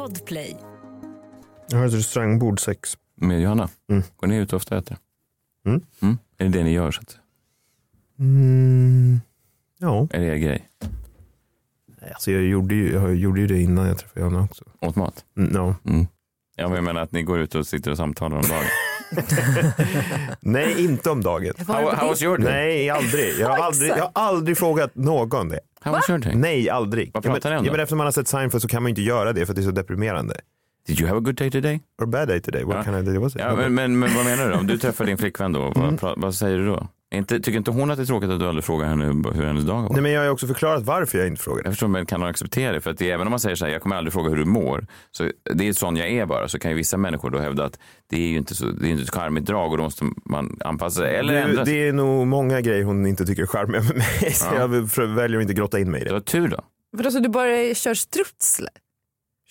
Podplay. Jag har ett restaurangbord sex. Med Johanna? Mm. Går ni ut och ofta och äter? Mm. Är det det ni gör? Så att, Mm. Ja, är det er grej? alltså jag gjorde, ju, jag gjorde ju det innan jag träffade Johanna också. Åt mat? Mm, ja. Mm. Ja, men jag menar att ni går ut och sitter och samtalar om dagen. Nej, inte om dagen. How, how was your day? Nej, aldrig. Jag har aldrig, jag har aldrig frågat någon det. How was your day? Nej, aldrig. Vad Ja, pratar men, ni om ja, då? men efter man har sett Seinfeld så kan man ju inte göra det för det är så deprimerande. Did you have a good day today? Or bad day today. What Ja. kind of day was it? Ja, men, men, men vad menar du? Om du träffar din flickvän då, vad, pra- vad säger du då? Inte, tycker inte hon att det är tråkigt att du aldrig frågar henne hur, hennes dag har varit? Nej, men jag har ju också förklarat varför jag inte frågade. Jag förstår, men kan hon acceptera det? För att det, även om man säger så här, jag kommer aldrig fråga hur du mår, så det är sån jag är bara, så kan ju vissa människor då hävda att det är ju inte, så, det är inte ett charmigt drag och då måste man anpassa sig eller Det, ändra sig. det är nog många grejer hon inte tycker är charmiga med mig. Så Ja. jag väljer att inte grotta in mig i Det det. var tur då. För då så du bara kör struts?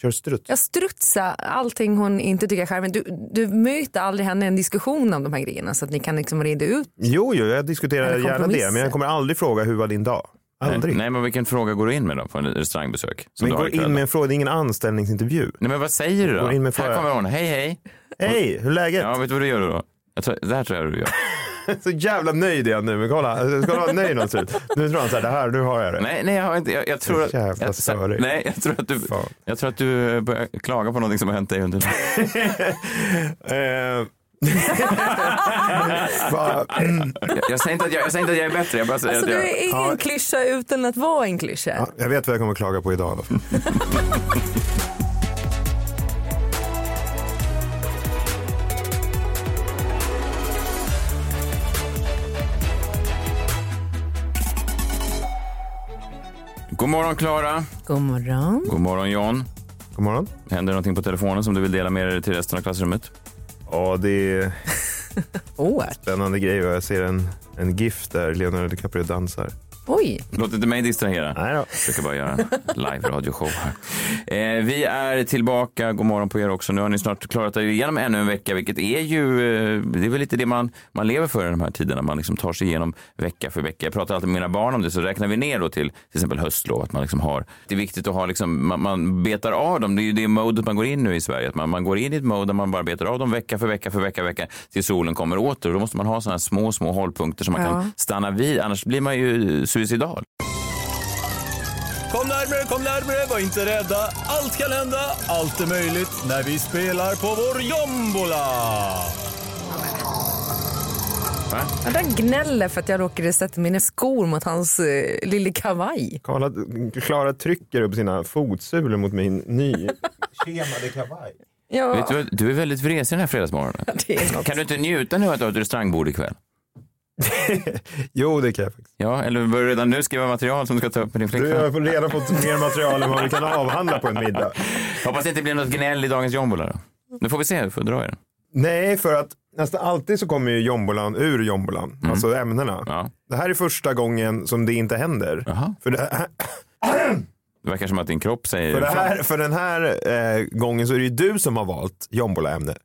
Kör struts. Jag strutsar allting hon inte tycker är charmigt. Du, du möter aldrig henne i en diskussion om de här grejerna så att ni kan liksom reda ut. Jo, jo, jag diskuterar gärna det. Men jag kommer aldrig fråga hur var din dag? Aldrig. Nej, men vilken fråga går du in med då på en restaurangbesök? Som men går in med en fråga, det är ingen anställningsintervju. Nej, men vad säger du då? Går in med Här kommer hon, hej hej. Hej, hur är läget? Ja, vet du vad du gör då? Jag tror, det här tror jag du gör. Så jävla nöjd är han nu. Men kolla, ska du vara nöjd något ut? Nu tror han så här, det här, nu har jag det. Nej, nej, jag har inte. Jag, jag tror att... Jävla jag, störig. nej, jag tror att du... Fan. Jag tror att du börjar klaga på någonting som har hänt dig under... Eh, Jag, jag, säger inte att jag, jag säger inte att jag är bättre, jag bara säger Alltså att du jag... är ingen Ja. klyscha utan att vara en klyscha. ja, jag vet vad jag kommer klaga på idag. i alla fall. God morgon Klara. God morgon. God morgon John. God morgon. Händer någonting på telefonen som du vill dela med dig till resten av klassrummet? Ja, det är Åh, spännande grej. Jag ser en, en GIF där Leonardo DiCaprio dansar. Oj. Låt inte mig distrahera. Nej då. Jag försöker bara göra en live-radioshow här. Eh, vi är tillbaka. God morgon på er också. Nu har ni snart klarat er igenom ännu en vecka, vilket är ju, eh, det är väl lite det man, man lever för i de här tiderna. Man liksom tar sig igenom vecka för vecka. Jag pratar alltid med mina barn om det, så räknar vi ner då till till exempel höstlov. Att man liksom har, det är viktigt att ha, liksom, man, man betar av dem. Det är ju det modet man går in nu i Sverige. Att man, man går in i ett mode där man bara betar av dem vecka för vecka för vecka, vecka tills solen kommer åter. Och då måste man ha sådana små, små hållpunkter som man Ja. kan stanna vid. Annars blir man ju suicidal. Kom närmre, kom närmre, var inte rädda. Allt kan hända, allt är möjligt när vi spelar på vår jombola. Ja, den gnäller för att jag råkade sätta mina skor mot hans uh, lilla kavaj. Klara, Klara trycker upp sina fotsulor mot min nykemade kavaj. Ja, Vet du, vad? du är väldigt vresig den här fredagsmorgonen. det är något. Kan du inte njuta nu att du har ett restaurangbord ikväll? Jo, det kan jag faktiskt. Ja, eller börjar du redan nu skriva material som du ska ta upp med din Du flickvän? har redan fått mer material än vad vi kan avhandla på en middag. Hoppas det inte blir något gnäll i dagens jombola då. Nu får vi se, du får dra er. Nej, för att nästan alltid så kommer ju jombolan ur jombolan, alltså ämnena. Ja. Det här är första gången som det inte händer. Jaha. För, det här, Det verkar som att din kropp säger... för, det här, för den här eh, gången så är det ju du som har valt jombolaämne.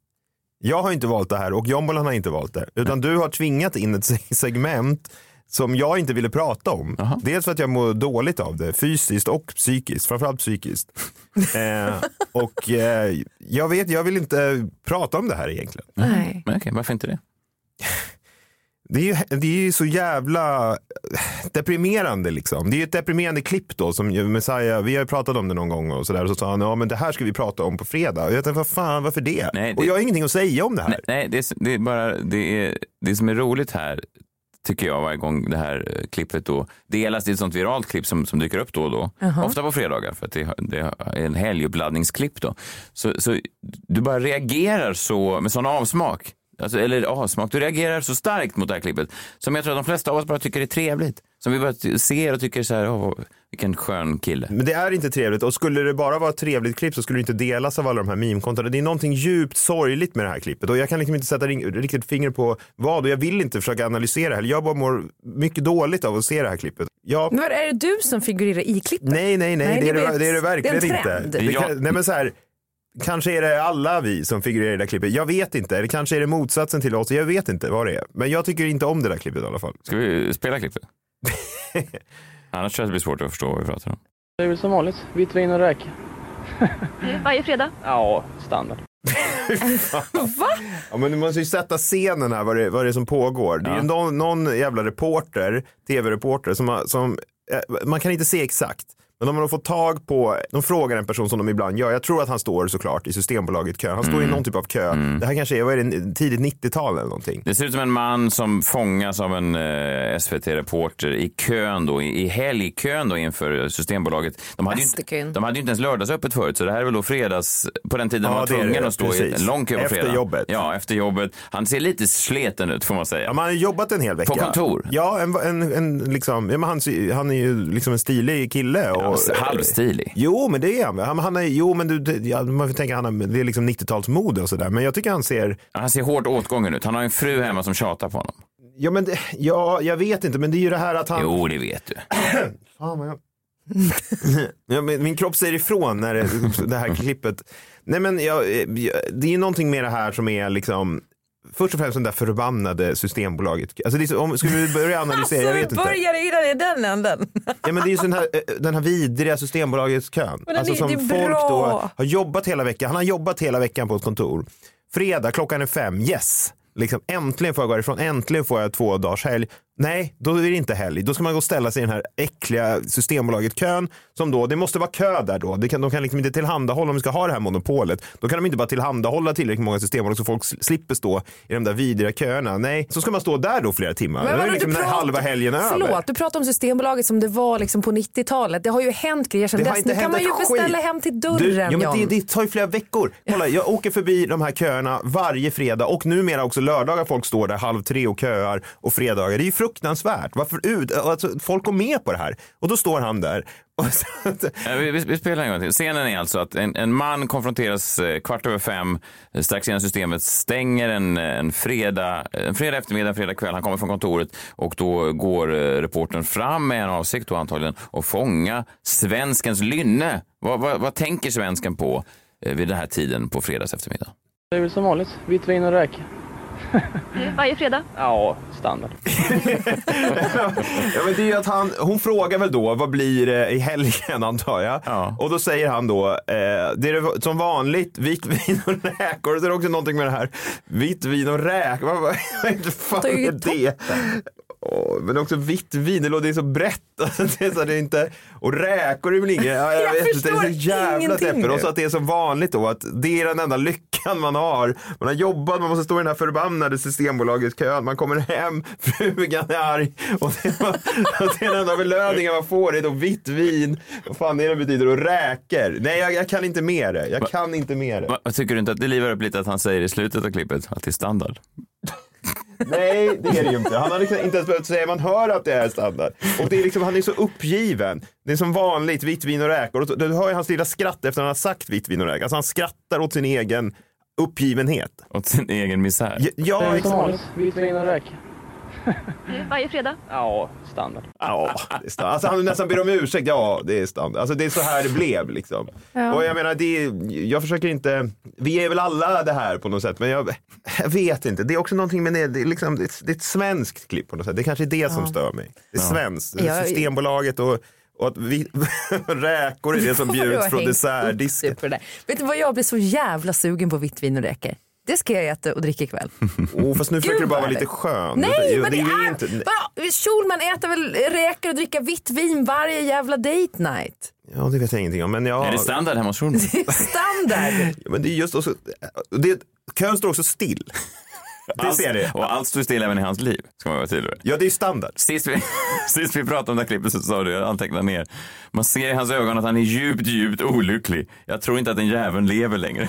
Jag har inte valt det här och jombolan har inte valt det. Utan du har tvingat in ett se- segment som jag inte ville prata om. Jaha. Dels för att jag mår dåligt av det, fysiskt och psykiskt. Framförallt psykiskt. eh, och eh, jag vet, jag vill inte prata om det här egentligen. Nej. Men okej, varför inte det? Det är, ju, det är ju så jävla deprimerande liksom. Det är ju ett deprimerande klipp då som Messiah, vi har ju pratat om det någon gång och sådär. Och så sa han, ja men det här ska vi prata om på fredag. Och jag tänkte, vad fan, varför det? Nej, det- Och jag har ingenting att säga om det här. Nej, nej det, är, det är bara... Det, är, det som är roligt här, tycker jag, varje gång det här eh, klippet då delas. Det är ett sånt viralt klipp som, som dyker upp då och då. Ofta på fredagar, för att det, det är en helguppladdningsklipp då. Så, så du bara reagerar så, med sån avsmak. Alltså, eller avsmak, du reagerar så starkt mot det här klippet som jag tror att de flesta av oss bara tycker är trevligt. Som vi bara ser och tycker så här, åh, vilken skön kille. Men det är inte trevligt och skulle det bara vara ett trevligt klipp så skulle det inte delas av alla de här meme-kontona. Det är någonting djupt sorgligt med det här klippet och jag kan liksom inte sätta riktigt finger på vad och jag vill inte försöka analysera det här. Jag bara mår mycket dåligt av att se det här klippet. Ja, Men är det du som figurerar i klippet? nej, nej, nej, Nej, det, är det det, vet- det är det är en verkligen trend. inte. Det kan, nej, men så här, kanske är det alla vi som figurerar i det där klippet. Jag vet inte. Eller kanske är det motsatsen till oss. Jag vet inte vad det är. Men jag tycker inte om det där klippet i alla fall. Ska vi spela klippet? Annars tror jag det blir svårt att förstå vad vi pratar om. Det är väl som vanligt, vitt vin och räk. Varje fredag. Ja, standard. Ja, men du måste ju sätta scenen här, vad det, vad det är som pågår. Det är ju någon, någon jävla reporter, tv-reporter, som, har- som eh, man kan inte se exakt. Men de har fått tag på, de frågar en person som de ibland gör, jag tror att han står såklart i Systembolaget kö, han står i någon typ av kö. Det här kanske är, vad är det, tidigt 90-tal eller någonting. Det ser ut som en man som fångas av en eh, SVT-reporter i kön då, i, i helgkön då inför Systembolaget. De hade, ju inte, de hade ju inte ens lördagsöppet förut, så det här är väl då fredags, på den tiden man Ja, var det är tvungen det, att stå i precis. en lång kö på Efter fredag. jobbet. Ja, efter jobbet. Han ser lite sleten ut får man säga. Ja, man har jobbat en hel vecka. På kontor? Ja, en, en, en, liksom, ja men han, han är ju liksom en stilig kille. Och, Ja, halvstilig. Jo, men det är han. han, han är, jo, men du, ja, man får tänka han det är liksom 90-talsmode och sådär. Men jag tycker han ser, Han ser hårt åtgången ut. Han har en fru hemma som tjatar på honom. ja men det, ja, jag vet inte, men det är ju det här att han. Jo, det vet du. Fan, vad jag... ja, min kropp säger ifrån när det, det här klippet. Nej men jag, jag, det är någonting med det här som är liksom Först och främst den där förbannade Systembolaget. Alltså det är om, ska vi börja analysera? jag vet Alltså, inte. börjar redan i den änden. Ja, men det är ju den, här, eh, den här vidriga Systembolagets-kön. Men Alltså som det är folk bra. då har jobbat hela veckan. Han har jobbat hela veckan på ett kontor. Fredag, klockan är fem, yes. Liksom, äntligen får jag gå ifrån, äntligen får jag två dagars helg. Nej, då är det inte helg. Då ska man gå och ställa sig i den här äckliga Systembolaget-kön. Som då, det måste vara kö där då. Det kan, de kan liksom inte tillhandahålla, om vi ska ha det här monopolet, då kan de inte bara tillhandahålla tillräckligt många systembolag så folk slipper stå i de där vidriga köerna. Nej, så ska man stå där då flera timmar. Då är vadå, liksom du pratar- halva helgen över. Förlåt, du pratar om Systembolaget som det var liksom på 90-talet. Det har ju hänt grejer sedan Det dess. Nu kan man ju beställa skit. hem till Du, dörren ja, men det, John. det tar ju flera veckor. Kolla, jag åker förbi de här köerna varje fredag och numera också lördagar folk står där halv tre och köar och fredagar. Det är fruktansvärt. Varför ut? Alltså, folk går med på det här och då står han där. Och Vi, vi, vi spelar en gång till. Scenen är alltså att en, en man konfronteras eh, kvart över fem eh, strax innan systemet stänger en, en, fredag, en fredag eftermiddag, en fredag kväll. Han kommer från kontoret och då går eh, reportern fram med en avsikt då antagligen att fånga svenskens lynne. Vad, vad, vad tänker svensken på eh, vid den här tiden på fredags eftermiddag? Det är väl som vanligt. Vitt vin och räk. Varje fredag. Ja, standard. ja, men det är att han, hon frågar väl då vad blir det i helgen antar jag. Ja. Och då säger han då, eh, det är det som vanligt vitt vin och räkor. Så är det också någonting med det här vitt vin och räkor. Vad, vad, vad inte fan Det är det? Åh, men också vitt vin, det låter så brett. Alltså, det är så, det är inte, och räkor är väl inget, ja, jag, Jag vet inte, det är så jävla deppigt. Och så att det är så vanligt då att det är den enda lyckan man har. Man har jobbat, man måste stå i den här förbannade Systembolagets kön. Man kommer hem, frugan är arg och det, och det är den enda belöningen man får. Det är då vitt vin. Vad fan är det betyder? Och räkor. Nej, jag, jag kan inte med det. Jag kan inte med det. Tycker du inte att det livar upp lite att han säger i slutet av klippet att det är standard? Nej, det är det ju inte. Han har liksom inte ens behövt säga, man hör att det är standard. Och det är liksom, han är så uppgiven. Det är som vanligt, vitt vin och räkor. Och Du hör ju hans lilla skratt efter att han har sagt vitt vin och räkor. Alltså han skrattar åt sin egen uppgivenhet. Åt sin egen misär? Ja, ja exakt. Vitt vin och räk. Varje fredag. Ja, standard. Ja, det är standard. Alltså han nästan ber om ursäkt. Ja, det är standard. Alltså det är så här det blev liksom. Och jag menar, det är, jag försöker inte, vi är väl alla det här på något sätt, men jag, jag vet inte. Det är också någonting med det, det är, liksom, det är, ett- det är ett svenskt klipp på något sätt. Det kanske är det som stör mig. Det är svenskt. Ja. Systembolaget och, och att vi, räkor är det som bjuds från dessertdisken. Vet du vad jag blir så jävla sugen på vitt vin och räkor? Det ska jag äta och dricka ikväll. Oh, fast nu försöker du bara vara lite skön. Nej, det, men det är är... inte? Schulman äter väl räkor och dricker vitt vin varje jävla date night? Ja, det vet jag ingenting om. Men, ja, Är det standard hemma hos Schulman? Standard. ja, men det är just också, det, kön står också still. Det ser det. Och allt står still även i hans liv, ska man vara tydlig med. Ja, det är standard. Sist vi, sist vi pratade om det här klippet så sa du, jag antecknar ner, man ser i hans ögon att han är djupt, djupt olycklig. Jag tror inte att den jäveln lever längre.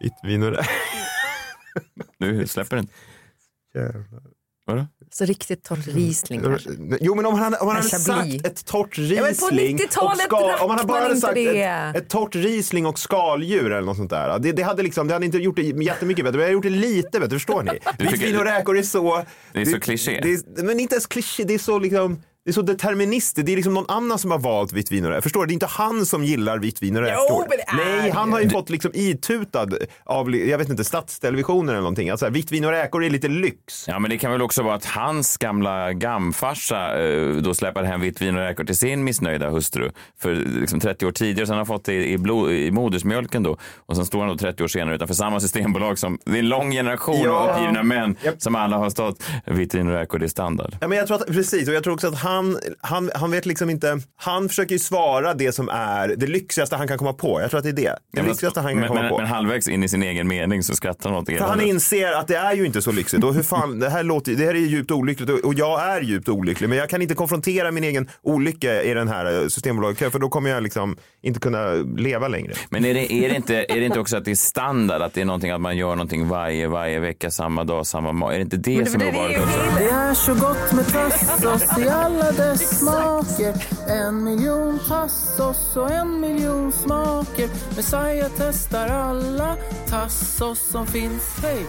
Vitt vin och räkor. Du släpper den. Vadå? Så riktigt torrt Riesling kanske. Jo men om han, om han hade Chablis. sagt ett torrt men på Riesling och 90-talet skal, om han bara man hade inte sagt ett, ett torrt Riesling och skaldjur eller något sånt där. Det, det, hade liksom, det hade inte gjort det jättemycket bättre, men jag hade gjort det lite bättre, förstår ni? Vitt vin och räkor är så... Det är så kliché. Men inte ens kliché, det är så liksom... Det är så deterministiskt, det är liksom någon annan som har valt vitt vin och räkor. Förstår du? Det är inte han som gillar vitt vin och är Nej, han har ju fått liksom itutad av, jag vet inte, statstelevisionen eller någonting. Alltså, vitt vin och räkor är lite lyx. Ja, men det kan väl också vara att hans gamla gamfarsa eh, då släpade hem vitt vin och räkor till sin missnöjda hustru för liksom 30 år tidigare. Sen har han fått det i, blod, i modersmjölken då. Och sen står han då 30 år senare utanför samma systembolag som det är en lång generation Ja. av uppgivna män Japp. som alla har stått vitt vin och räkor, det är standard. Ja, men jag tror att, precis, och jag tror också att han, han, han vet liksom inte, han försöker ju svara det som är det lyxigaste han kan komma på. Jag tror att det är det. Det lyxigaste han kan men, komma men, på. men halvvägs in i sin egen mening så skrattar han åt För er. han inser att det är ju inte så lyxigt och hur fan, det här, låter, det här är djupt olyckligt och- och jag är djupt olycklig men jag kan inte konfrontera min egen olycka i den här eh, systembolagskön för då kommer jag liksom inte kunna leva längre. Men är det, är, det inte, är det inte också att det är standard, att det är någonting att man gör någonting varje, varje vecka, samma dag, samma mat? Är det inte det det- som det- är det också? Det är så gott med tassos i alla blandade Exakt. smaker En miljon tassos och en miljon smaker Messiah testar alla tassos som finns, hej!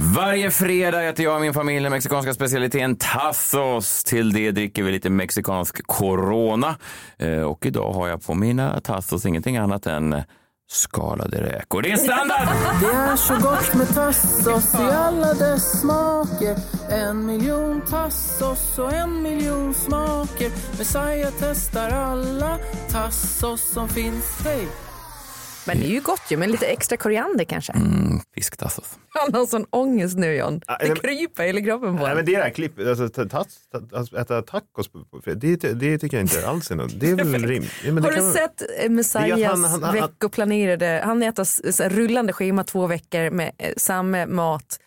Varje fredag äter jag och min familj den mexikanska specialiteten tassos. Till det dricker vi lite mexikansk corona. Eh, och idag har jag på mina tassos ingenting annat än skalade räkor. Det är standard! Det är så gott med tassos i alla dess smaker En miljon tassos och en miljon smaker Messiah testar alla tassos som finns, hej! Men det är ju gott ju, med lite extra koriander kanske. Mm, fisktazos. Han har sån ångest nu John. Det men- kryper hela kroppen på Nej, honom. men det där klippet, alltså, ta- ta- ta- alltså, äta tacos på, det, det tycker jag inte alls är något. Det är väl rimligt. Ja, men det Har du kan- sett eh, Det är att han- han- han- veckoplanerade, han äter här rullande schema två veckor med eh, samma mat,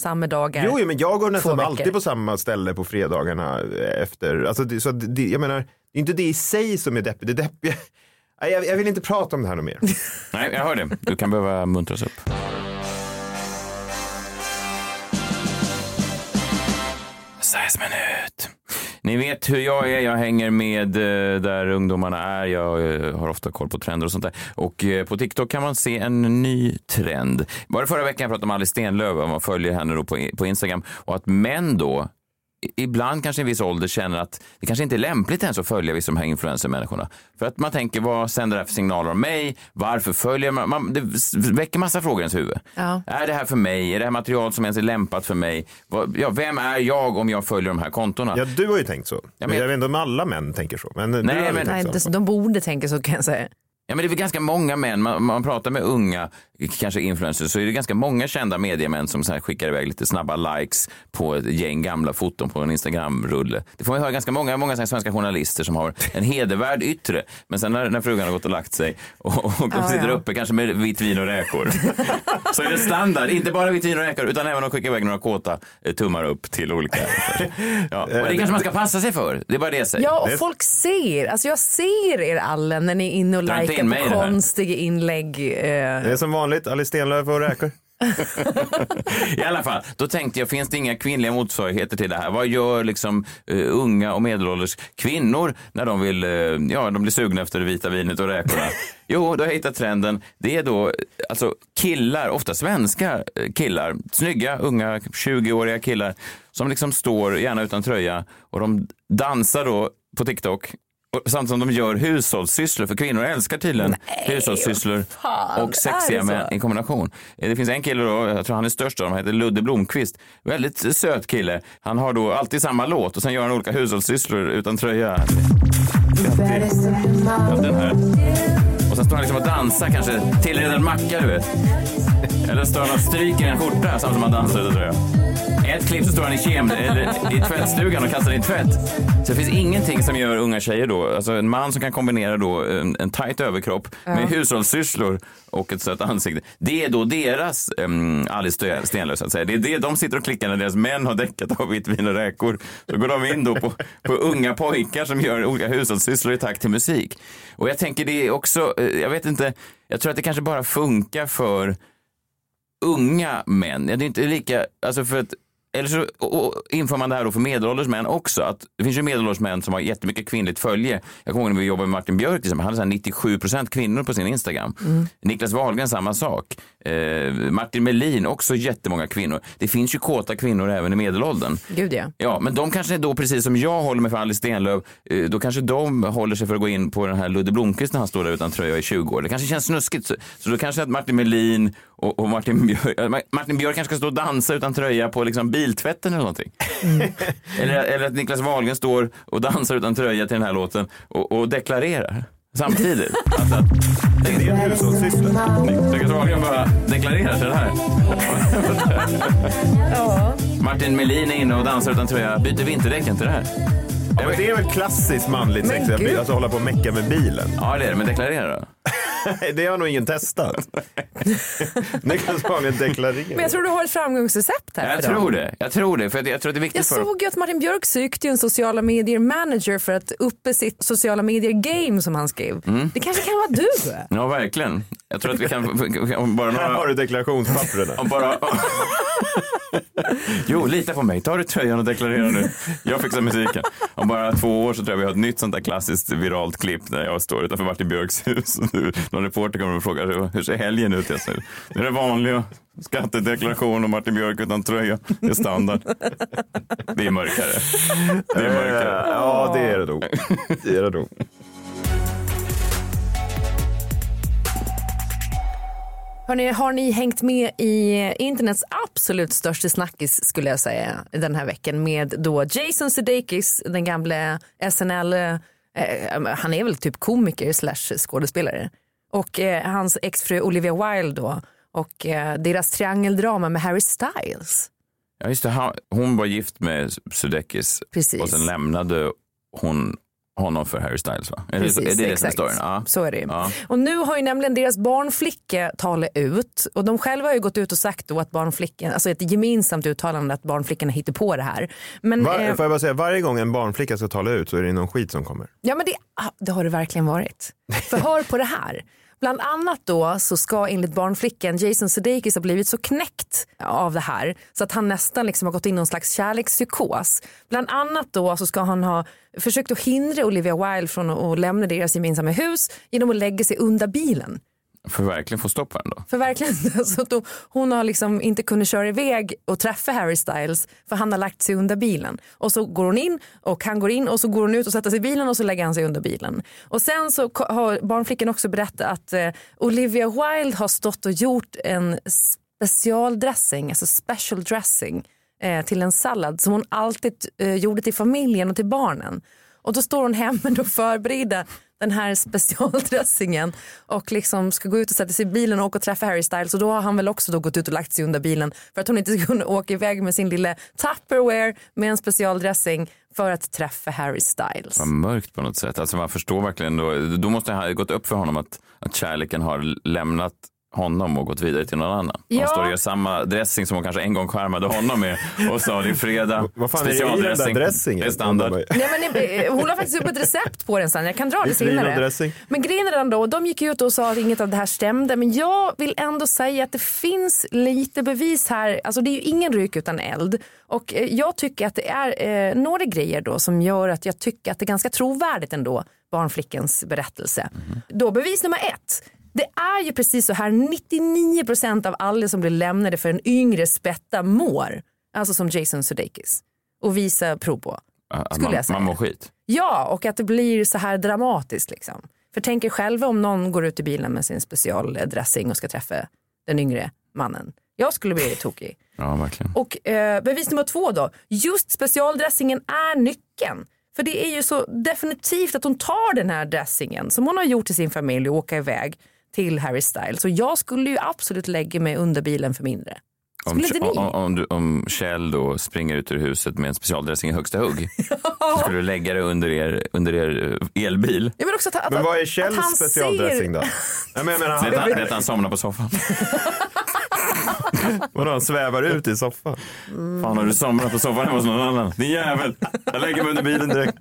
samma dagar. Jo, jo, men jag går nästan alltid på samma ställe på fredagarna efter. Alltså, det, så det, jag menar, det är inte det i sig som är deppigt. Det deppiga, Nej, jag, jag vill inte prata om det här något mer. Nej, jag hör det. Du kan behöva muntras upp. Messiahs minut. Ni vet hur jag är. Jag hänger med eh, där ungdomarna är. Jag eh, har ofta koll på trender och sånt där. Och eh, på TikTok kan man se en ny trend. Bara förra veckan pratade jag om Alice Stenlöf, om man följer henne då på, Instagram. Och att män då ibland kanske i en viss ålder känner att det kanske inte är lämpligt ens att följa vissa av de här influencermänniskorna. För att man tänker, vad sänder det här för signaler om mig? Varför följer man? man det väcker massa frågor i ens huvud. Ja. Är det här för mig? Är det här material som ens är lämpat för mig? Vad, ja, vem är jag om jag följer de här kontona? Ja, du har ju tänkt så. men- men jag vet inte om alla män tänker så. Men ju men- Nej, de borde tänka så kan jag säga. Ja, men det är väl ganska många män, man, man pratar med unga, kanske influencers, så är det ganska många kända mediemän som så här skickar iväg lite snabba likes på ett gäng gamla foton på en Instagram-rulle. Det får man höra ganska många, många svenska journalister som har en hedervärd yttre, men sen när, när frugan har gått och lagt sig och, och de Ja, sitter ja. uppe kanske med vitt vin och räkor, så är det standard, inte bara vitt vin och räkor, utan även att skicka iväg några kåta eh, tummar upp till olika. Ja. Och det kanske man ska passa sig för, det är bara det jag säger. Ja, och folk ser. Alltså jag ser er alla när ni är inne och inte in mig på konstiga inlägg. eh. Det är som vanligt, Alice Stenlöf och räkor. I alla fall, då tänkte jag, finns det inga kvinnliga motsvarigheter till det här? Vad gör liksom eh, unga och medelålders kvinnor när de vill, eh, ja, de blir sugna efter det vita vinet och räkorna? jo, då har jag hittat trenden. Det är då alltså killar, ofta svenska eh, killar, snygga, unga, 20-åriga killar som liksom står, gärna utan tröja, och de dansar då på TikTok samtidigt som de gör hushållssysslor, för kvinnor älskar tydligen hushållssysslor fan, och sexiga män i kombination. Eh, Det finns en kille då, jag tror han är störst av dem, heter Ludde Blomqvist. Väldigt söt kille. Han har då alltid samma låt och sen gör han olika hushållssysslor utan tröja. Ja, den här. Och sen står han liksom och dansar kanske, tillreder en macka du vet. Eller står han och stryker en skjorta samtidigt som han dansar utan tröja. Ett klipp så står han i, kem, eller, i tvättstugan och kastar in tvätt. Så det finns ingenting som gör unga tjejer då, alltså en man som kan kombinera då en, en tajt överkropp med hushållssysslor och ett sött ansikte. Det är då deras um, Alice Stenlöf så att säga. Det är det de sitter och klickar när deras män har däckat av vitt vin och räkor. Så går de in då på, på unga pojkar som gör olika hushållssysslor i takt till musik. Och jag tänker det är också, eh, jag vet inte, jag tror att det kanske bara funkar för unga män. Ja, Det är inte lika, alltså för att eller så och, och inför man det här då för medelålders män också. Att det finns ju medelålders män som har jättemycket kvinnligt följe. Jag kommer ihåg när vi jobbade med Martin Björk, till exempel, han hade så här 97 procent kvinnor på sin Instagram. Niklas Wahlgren samma sak. Eh, Martin Melin också jättemånga kvinnor. Det finns ju kåta kvinnor även i medelåldern. Gud ja. Ja, men de kanske då, precis som jag håller mig för Alice Stenlöf, eh, då kanske de håller sig för att gå in på den här Ludde Blomqvist när han står där utan tröja i 20 år. Det kanske känns snuskigt. Så, så då kanske att Martin Melin och, och Martin, Björk, Martin Björk kanske ska stå och dansa utan tröja på liksom biltvätten eller någonting. eller, eller att Niklas Wahlgren står och dansar utan tröja till den här låten och, och deklarerar samtidigt. Alltså att, Det är en hushållssyssla. Niklas Wahlgren bara deklarerar till det här. Martin Melin är inne och dansar utan tröja, byter vinterdäcken till det här. Ja, men det är väl klassiskt manligt sex, gud. alltså hålla på och mecka med bilen. Ja, det är det, men deklarera då. Det har nog ingen testat. Niklas Wahlgren deklarerar. Men jag tror du har ett framgångsrecept här Jag tror det. Jag tror det, för att jag tror att det är viktigt Jag för såg ju att Martin Björk sökte en sociala medier manager för att uppe sitt sociala medier game som han skrev. Mm. Det kanske kan vara du? Ja, verkligen. Jag tror att vi kan, om bara Här har några... du deklarationspapperna. Om bara... Jo, lita på mig. Ta dig tröjan och deklarera nu. Jag fixar musiken. Om bara två år så tror jag vi har ett nytt sånt där klassiskt viralt klipp där jag står utanför Martin Björks hus. Och nu, någon reporter kommer och frågar hur ser helgen ut? Jag säger, det är det vanliga. Skattedeklaration och Martin Björk utan tröja. Det är standard. Det är mörkare. Det är mörkare. Ja, det är det nog. Det är det nog. Hörrni, har ni hängt med i internets absolut största snackis skulle jag säga den här veckan med då Jason Sudeikis, den gamla SNL, eh, han är väl typ komiker slash skådespelare och eh, hans exfru Olivia Wilde då och eh, deras triangeldrama med Harry Styles. Ja, just det. Han- Hon var gift med Sudeikis Precis. och sen lämnade hon honom för Harry Styles, va? Är det, är det exakt. storyn? Ja. Så är det. Ja. Och nu har ju nämligen deras barnflicka talat ut och de själva har ju gått ut och sagt då att barnflickan, alltså ett gemensamt uttalande att barnflickan hittar på det här. Men, Var, eh, får jag bara säga, varje gång en barnflicka ska tala ut så är det någon skit som kommer. Ja men det, ah, det har det verkligen varit. För hör på det här. Bland annat då så ska enligt barnflickan Jason Sudeikis ha blivit så knäckt av det här så att han nästan liksom har gått in i någon slags kärlekspsykos. Bland annat då så ska han ha försökt att hindra Olivia Wilde från att att lämna deras gemensamma hus genom att lägga sig under bilen. För att verkligen få stopp på henne då? För verkligen, så då, hon har liksom inte kunnat köra iväg och träffa Harry Styles för han har lagt sig under bilen. Och så går hon in och han går in och så går hon ut och sätter sig i bilen och så lägger han sig under bilen. Och sen så har barnflickan också berättat att eh, Olivia Wilde har stått och gjort en specialdressing, alltså special dressing eh, till en sallad som hon alltid eh, gjorde till familjen och till barnen. Och då står hon hemma och förbereder den här specialdressingen och liksom ska gå ut och sätta sig i bilen och åka och träffa Harry Styles och då har han väl också då gått ut och lagt sig under bilen för att hon inte ska kunna åka iväg med sin lilla Tupperware med en specialdressing för att träffa Harry Styles. Vad mörkt på något sätt. Alltså man förstår verkligen då, då måste det ha gått upp för honom att, att kärleken har lämnat honom och gått vidare till någon annan. Ja. Han står och gör samma dressing som hon kanske en gång skärmade honom med och sa det är fredag, Vad fan är det i den där dressingen? Det är standard. Nej, men, eh, hon har faktiskt upp ett recept på den sen, jag kan dra det senare. Men grejen är den då, de gick ut och sa att inget av det här stämde men jag vill ändå säga att det finns lite bevis här, alltså det är ju ingen rök utan eld och eh, jag tycker att det är eh, några grejer då som gör att jag tycker att det är ganska trovärdigt ändå, barnflickans berättelse. Då bevis nummer ett, det är ju precis så här 99% av alla som blir lämnade för en yngre spätta mår, alltså som Jason Sudeikis och visa prov på. Skulle man, jag säga. man mår skit. Ja, och att det blir så här dramatiskt. Liksom. För tänk er själva om någon går ut i bilen med sin specialdressing och ska träffa den yngre mannen. Jag skulle bli tokig. Ja, verkligen. Och eh, bevis nummer två då. Just specialdressingen är nyckeln. För det är ju så definitivt att hon tar den här dressingen som hon har gjort till sin familj och åka iväg till Harry Styles. Så jag skulle ju absolut lägga mig under bilen för mindre. Om, om, om, du, om Kjell då springer ut ur huset med en specialdressing i högsta hugg. så skulle du lägga det under er, under er eh, elbil. Jag vill också att, att, Men vad är Kjells specialdressing ser- då? Nej, men jag menar, Det är att han, han- det är att han somnar på soffan. vadå, han svävar ut i soffan? Fan har du somnat på soffan hemma hos någon annan? Din jävel. Jag lägger mig under bilen direkt.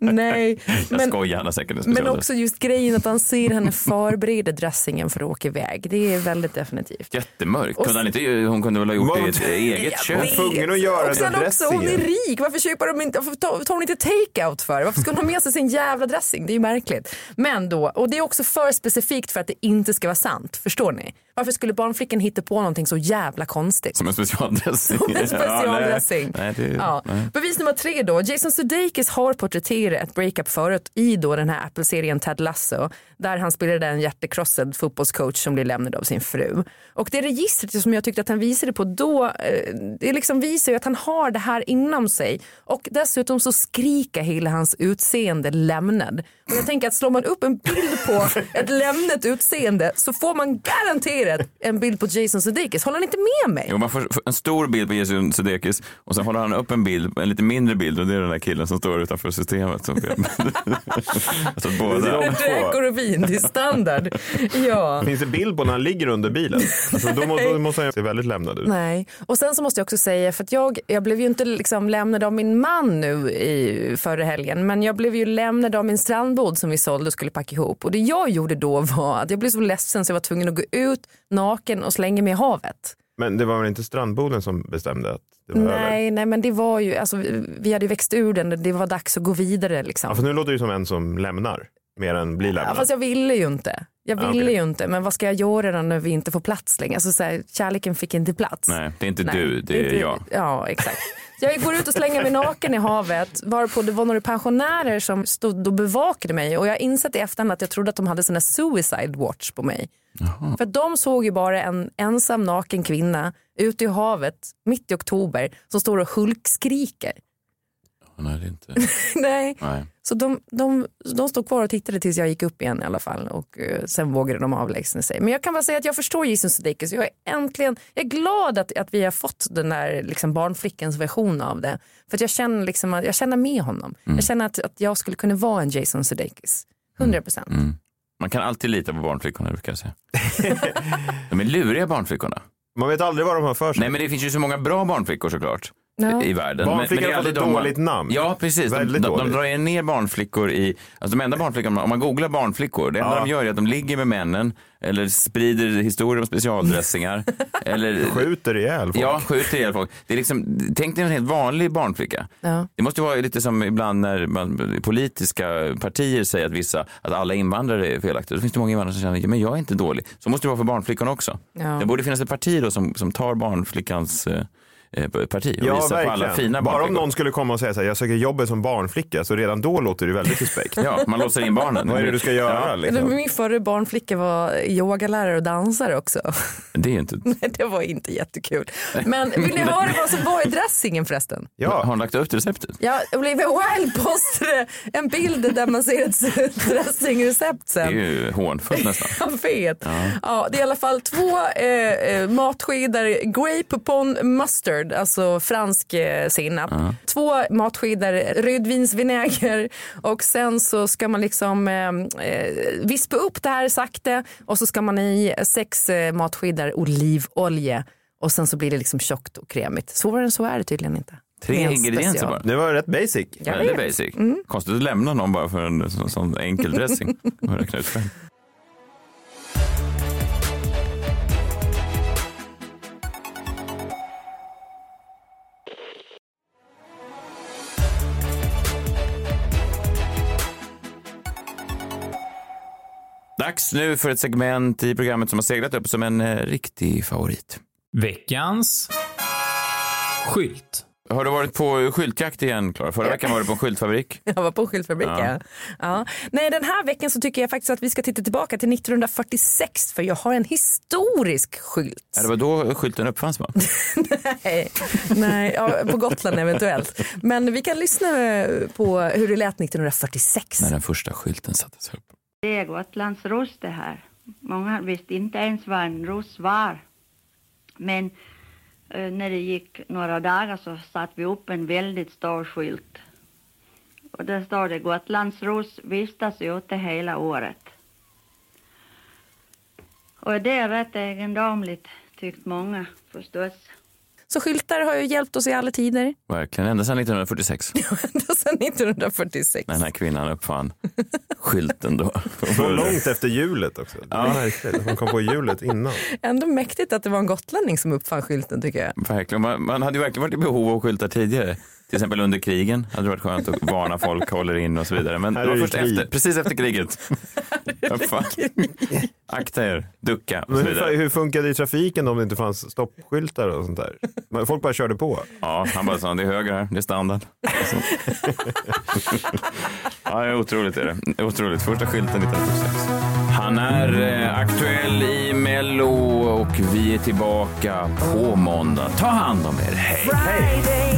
Nej, Jag men, skojar, han har säkert en men också just grejen att han ser henne förbereda dressingen för att åka iväg. Det är väldigt definitivt. Jättemörkt. Kunde han inte, hon kunde väl ha gjort det i ett eget Jag kök? tvungen att göra och sen den också, hon är rik. Varför köper de inte, varför tar hon inte take-out för? Varför ska hon ha med sig sin jävla dressing? Det är ju märkligt. Men då, och det är också för specifikt för att det inte ska vara sant. Förstår ni? Varför skulle barnflickan hitta på någonting så jävla konstigt? Som en specialdressing. Som en specialdressing. Ja, nej. Nej, det, Ja. Bevis nummer tre då. Jason Sudeikis har porträtterat ett breakup förut i då den här Apple-serien Ted Lasso där han spelade en hjärtekrossad fotbollscoach som blir lämnad av sin fru. Och det registret som jag tyckte att han visade på då, eh, det liksom visar ju att han har det här inom sig. Och dessutom så skriker hela hans utseende lämnad. Och jag tänker att slår man upp en bild på ett lämnat utseende så får man garanterat en bild på Jason Sudeikis. Håller han inte med mig? Jo, man får en stor bild på Jason Sudeikis och sen håller han upp en bild, en lite mindre bild och det är den där killen som står utanför systemet. Som alltså båda. Räkor och vin, det är standard. Ja. Finns det bild på när han ligger under bilen? Alltså, då, må, då måste han se väldigt lämnad ut. Nej, och sen så måste jag också säga för att jag, jag blev ju inte liksom lämnad av min man nu i förra helgen men jag blev ju lämnad av min strandbod som vi sålde och skulle packa ihop och det jag gjorde då var att jag blev så ledsen så jag var tvungen att gå ut naken och slänga mig i havet. Men det var väl inte strandboden som bestämde att det var över? Nej, nej men det var ju, alltså vi- hade växt ur den det var dags att gå vidare liksom. Ja, för nu låter det som en som lämnar mer än blir Ja, lämnad. fast jag ville ju inte. Jag Ja, ville okej. ju inte, men vad ska jag göra då när vi inte får plats längre? Alltså, så här, kärleken fick inte plats. Nej, det är inte Nej, du, det är inte- jag. Ja, exakt. Jag går ut och slänger mig naken i havet varpå det var några pensionärer som stod och bevakade mig och jag insett i efterhand att jag trodde att de hade här suicide watch på mig. För att de såg ju bara en ensam naken kvinna ute i havet mitt i oktober som står och hulkskriker. Nej, det är inte. Nej. Nej. Så de, de, de stod kvar och tittade tills jag gick upp igen i alla fall och eh, sen vågade de avlägsna sig. Men jag kan bara säga att jag förstår Jason Sudeikis. Jag är äntligen, jag är glad att, att vi har fått den där liksom barnflickans version av det. För att jag känner liksom att jag känner med honom. Jag känner att, att jag skulle kunna vara en Jason Sudeikis. 100 procent. Mm. Man kan alltid lita på barnflickorna brukar jag säga. De är luriga barnflickorna. Man vet aldrig vad de har för sig. Nej men det finns ju så många bra barnflickor såklart. Ja. I världen. Barnflickor har fått ett man- dåligt namn. Ja precis, de, de, de drar ner barnflickor i, alltså de enda barnflickorna, om man googlar barnflickor, det enda Ja. de gör är att de ligger med männen eller sprider historier om specialdressingar. eller Skjuter ihjäl folk. Ja, skjuter ihjäl folk. Det är liksom, tänk dig en helt vanlig barnflicka. Ja. Det måste ju vara lite som ibland när man, politiska partier säger att vissa, att alla invandrare är felaktiga. Då finns det många invandrare som känner, men jag är inte dålig. Så måste det vara för barnflickorna också. Ja. Det borde finnas ett parti då som, som tar barnflickans eh, parti och Ja, visar på alla verkligen. fina Bara om någon skulle komma och säga så här, jag söker jobbet som barnflicka, så redan då låter det väldigt suspekt. Ja, man låser in barnen. Vad är det du ska göra? Ja, Liksom? Min förra barnflicka var yogalärare och dansare också. det är inte... Nej, det var inte jättekul. Men vill ni höra vad som var i dressingen förresten? Har hon lagt upp receptet? Ja, Olivia Wilde postade en bild där man ser ett dressingrecept Det är sen. ju hånfullt nästan. Jag vet. Ja. det är i alla fall två eh, eh, matskidor grape pon mustard, alltså fransk eh, senap. Två matskidor rödvinsvinäger och sen så ska man liksom eh, eh, vispa upp det här sakta och så ska man i sex eh, matskidor olivolja och sen så blir det liksom tjockt och krämigt. Svårare än så är det tydligen inte. Tre Det är en ingredienser special. bara. Det var rätt basic. Jag Väldigt vet. basic. Mm. Konstigt att lämna någon bara för en sån, sån enkel dressing. Dags nu för ett segment i programmet som har seglat upp som en eh, riktig favorit. Veckans skylt. Har du varit på skyltjakt igen, Klara? Förra veckan var du på en skyltfabrik. Jag var på skyltfabrik, Ja. ja. ja. Nej, den här veckan så tycker jag faktiskt att vi ska titta tillbaka till 1946 för jag har en historisk skylt. Ja, det var då skylten uppfanns, va? Nej, nej ja, på Gotland eventuellt. Men vi kan lyssna på hur det lät 1946. När den första skylten sattes upp. Det är Gotlands ros det här. Många visste inte ens vad en ros var. Men eh, när det gick några dagar så satte vi upp en väldigt stor skylt. Och där står det Gotlandsros vistas ute hela året. Och det är rätt egendomligt, tyckt många förstås. Så skyltar har ju hjälpt oss i alla tider. Verkligen, ända sedan 1946. Ända sedan 1946. När den här kvinnan uppfann skylten då. Så långt efter hjulet också. Det är Ja. märkligt. Hon kom på hjulet innan. Ändå mäktigt att det var en gotlänning som uppfann skylten tycker jag. Verkligen. Man, man hade ju verkligen varit i behov av skyltar tidigare. Till exempel under krigen hade det varit skönt att varna folk, håller in och så vidare. Men det var först efter, precis efter kriget. Akta er, ducka och Men så hur, vidare. hur funkade det i trafiken om det inte fanns stoppskyltar och sånt där? Men Folk bara körde på. Ja, han bara sa det är höger här, det är standard. Ja, det är otroligt är det. Otroligt. Första skylten 1946. Han är eh, aktuell i Mello och vi är tillbaka på måndag. Ta hand om er. Hej! Friday,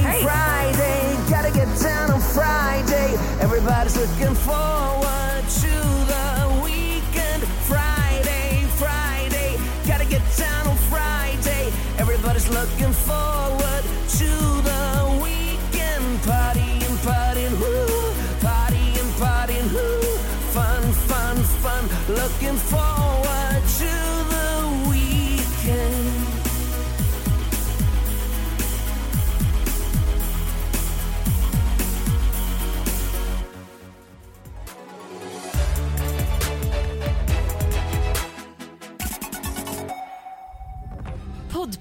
down on Friday. Everybody's looking forward to the weekend. Friday, Friday, gotta get down on Friday. Everybody's looking forward to